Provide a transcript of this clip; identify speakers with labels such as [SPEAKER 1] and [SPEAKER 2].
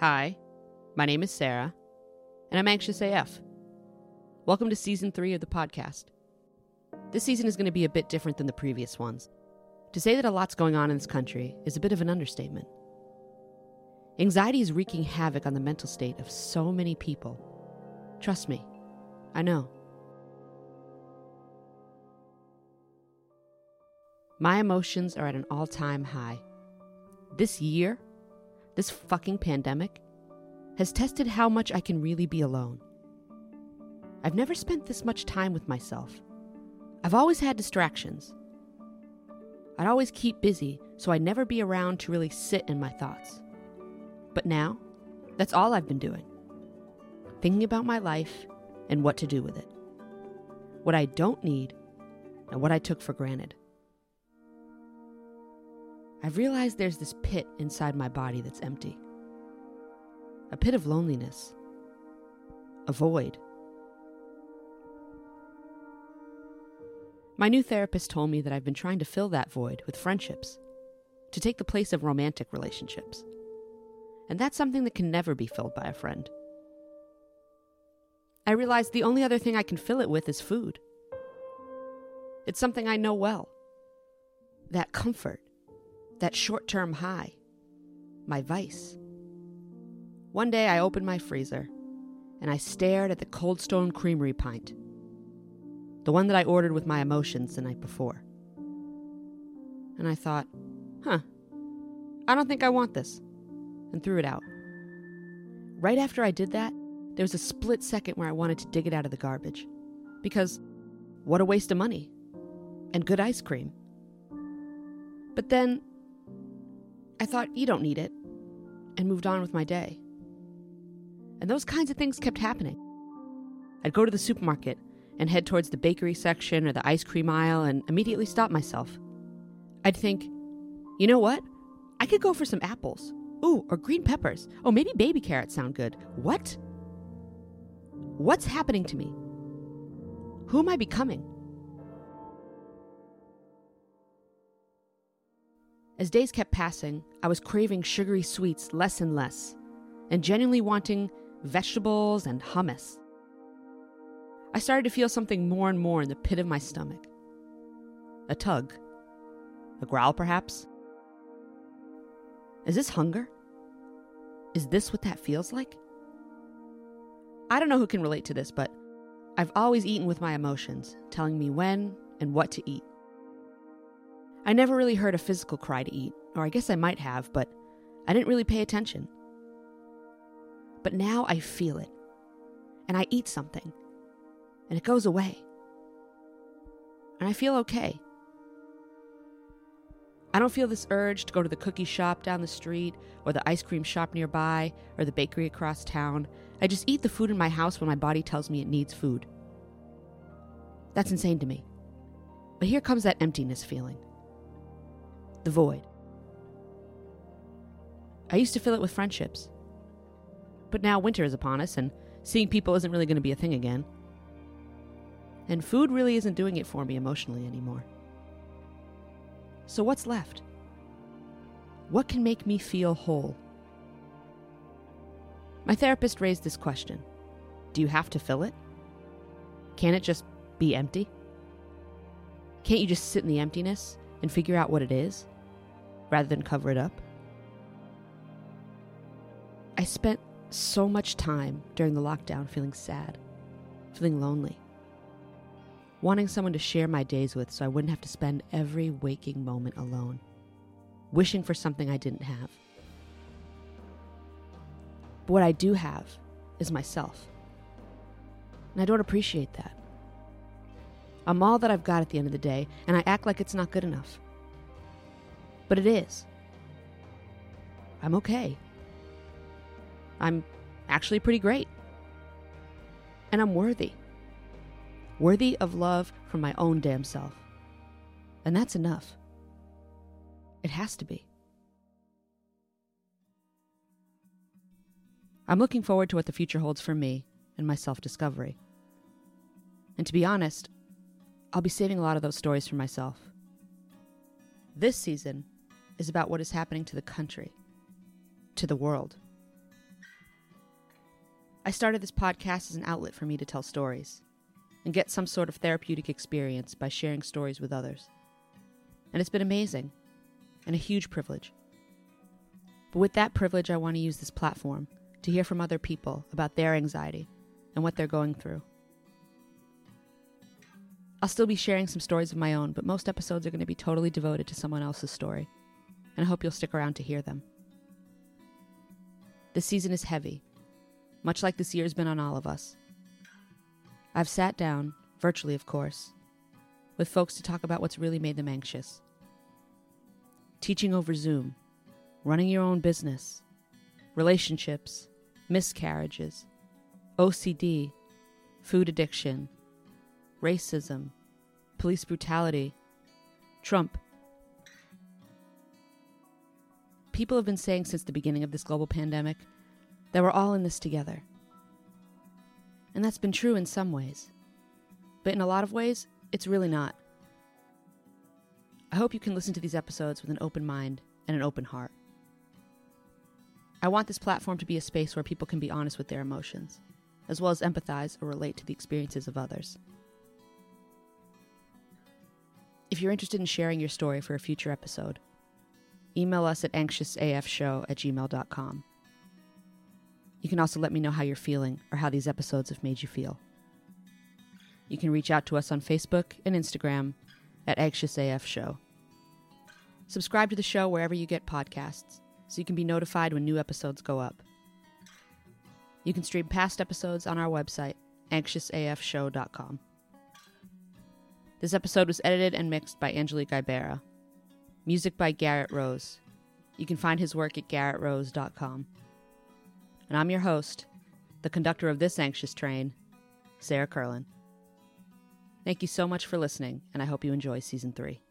[SPEAKER 1] Hi, my name is Sarah, and I'm Anxious AF. Welcome to season three of the podcast. This season is going to be a bit different than the previous ones. To say that a lot's going on in this country is a bit of an understatement. Anxiety is wreaking havoc on the mental state of so many people. Trust me, I know. My emotions are at an all time high. This year, this fucking pandemic, has tested how much I can really be alone. I've never spent this much time with myself. I've always had distractions. I'd always keep busy, so I'd never be around to really sit in my thoughts. But now, that's all I've been doing thinking about my life and what to do with it. What I don't need and what I took for granted. I've realized there's this pit inside my body that's empty a pit of loneliness, a void. My new therapist told me that I've been trying to fill that void with friendships, to take the place of romantic relationships. And that's something that can never be filled by a friend. I realized the only other thing I can fill it with is food. It's something I know well. That comfort, that short term high, my vice. One day I opened my freezer and I stared at the Cold Stone Creamery pint, the one that I ordered with my emotions the night before. And I thought, huh, I don't think I want this, and threw it out. Right after I did that, there was a split second where I wanted to dig it out of the garbage. Because what a waste of money and good ice cream. But then I thought, you don't need it, and moved on with my day. And those kinds of things kept happening. I'd go to the supermarket and head towards the bakery section or the ice cream aisle and immediately stop myself. I'd think, you know what? I could go for some apples. Ooh, or green peppers. Oh, maybe baby carrots sound good. What? What's happening to me? Who am I becoming? As days kept passing, I was craving sugary sweets less and less, and genuinely wanting vegetables and hummus. I started to feel something more and more in the pit of my stomach. A tug. A growl, perhaps? Is this hunger? Is this what that feels like? I don't know who can relate to this, but I've always eaten with my emotions, telling me when and what to eat. I never really heard a physical cry to eat, or I guess I might have, but I didn't really pay attention. But now I feel it, and I eat something, and it goes away. And I feel okay. I don't feel this urge to go to the cookie shop down the street, or the ice cream shop nearby, or the bakery across town. I just eat the food in my house when my body tells me it needs food. That's insane to me. But here comes that emptiness feeling the void. I used to fill it with friendships. But now winter is upon us, and seeing people isn't really going to be a thing again. And food really isn't doing it for me emotionally anymore. So, what's left? What can make me feel whole? My therapist raised this question Do you have to fill it? Can it just be empty? Can't you just sit in the emptiness and figure out what it is? Rather than cover it up. I spent so much time during the lockdown feeling sad, feeling lonely, wanting someone to share my days with so I wouldn't have to spend every waking moment alone, wishing for something I didn't have. But what I do have is myself. And I don't appreciate that. I'm all that I've got at the end of the day, and I act like it's not good enough but it is. I'm okay. I'm actually pretty great. And I'm worthy. Worthy of love from my own damn self. And that's enough. It has to be. I'm looking forward to what the future holds for me and my self discovery. And to be honest, I'll be saving a lot of those stories for myself. This season, is about what is happening to the country, to the world. I started this podcast as an outlet for me to tell stories and get some sort of therapeutic experience by sharing stories with others. And it's been amazing and a huge privilege. But with that privilege, I want to use this platform to hear from other people about their anxiety and what they're going through. I'll still be sharing some stories of my own, but most episodes are going to be totally devoted to someone else's story, and I hope you'll stick around to hear them. The season is heavy, much like this year has been on all of us. I've sat down, virtually of course, with folks to talk about what's really made them anxious. Teaching over Zoom, running your own business, relationships, miscarriages, OCD, food addiction, racism, police brutality, Trump. People have been saying since the beginning of this global pandemic that we're all in this together. And that's been true in some ways. But in a lot of ways, it's really not. I hope you can listen to these episodes with an open mind and an open heart. I want this platform to be a space where people can be honest with their emotions, as well as empathize or relate to the experiences of others. If you're interested in sharing your story for a future episode, email us at anxiousafshow at gmail.com. You can also let me know how you're feeling or how these episodes have made you feel. You can reach out to us on Facebook and Instagram at anxiousafshow. Subscribe to the show wherever you get podcasts so you can be notified when new episodes go up. You can stream past episodes on our website, anxiousafshow.com. This episode was edited and mixed by Angelique Ibera. Music by Garrett Rose. You can find his work at garrettrose.com. And I'm your host, the conductor of this anxious train, Sarah Curlin. Thank you so much for listening, and I hope you enjoy season three.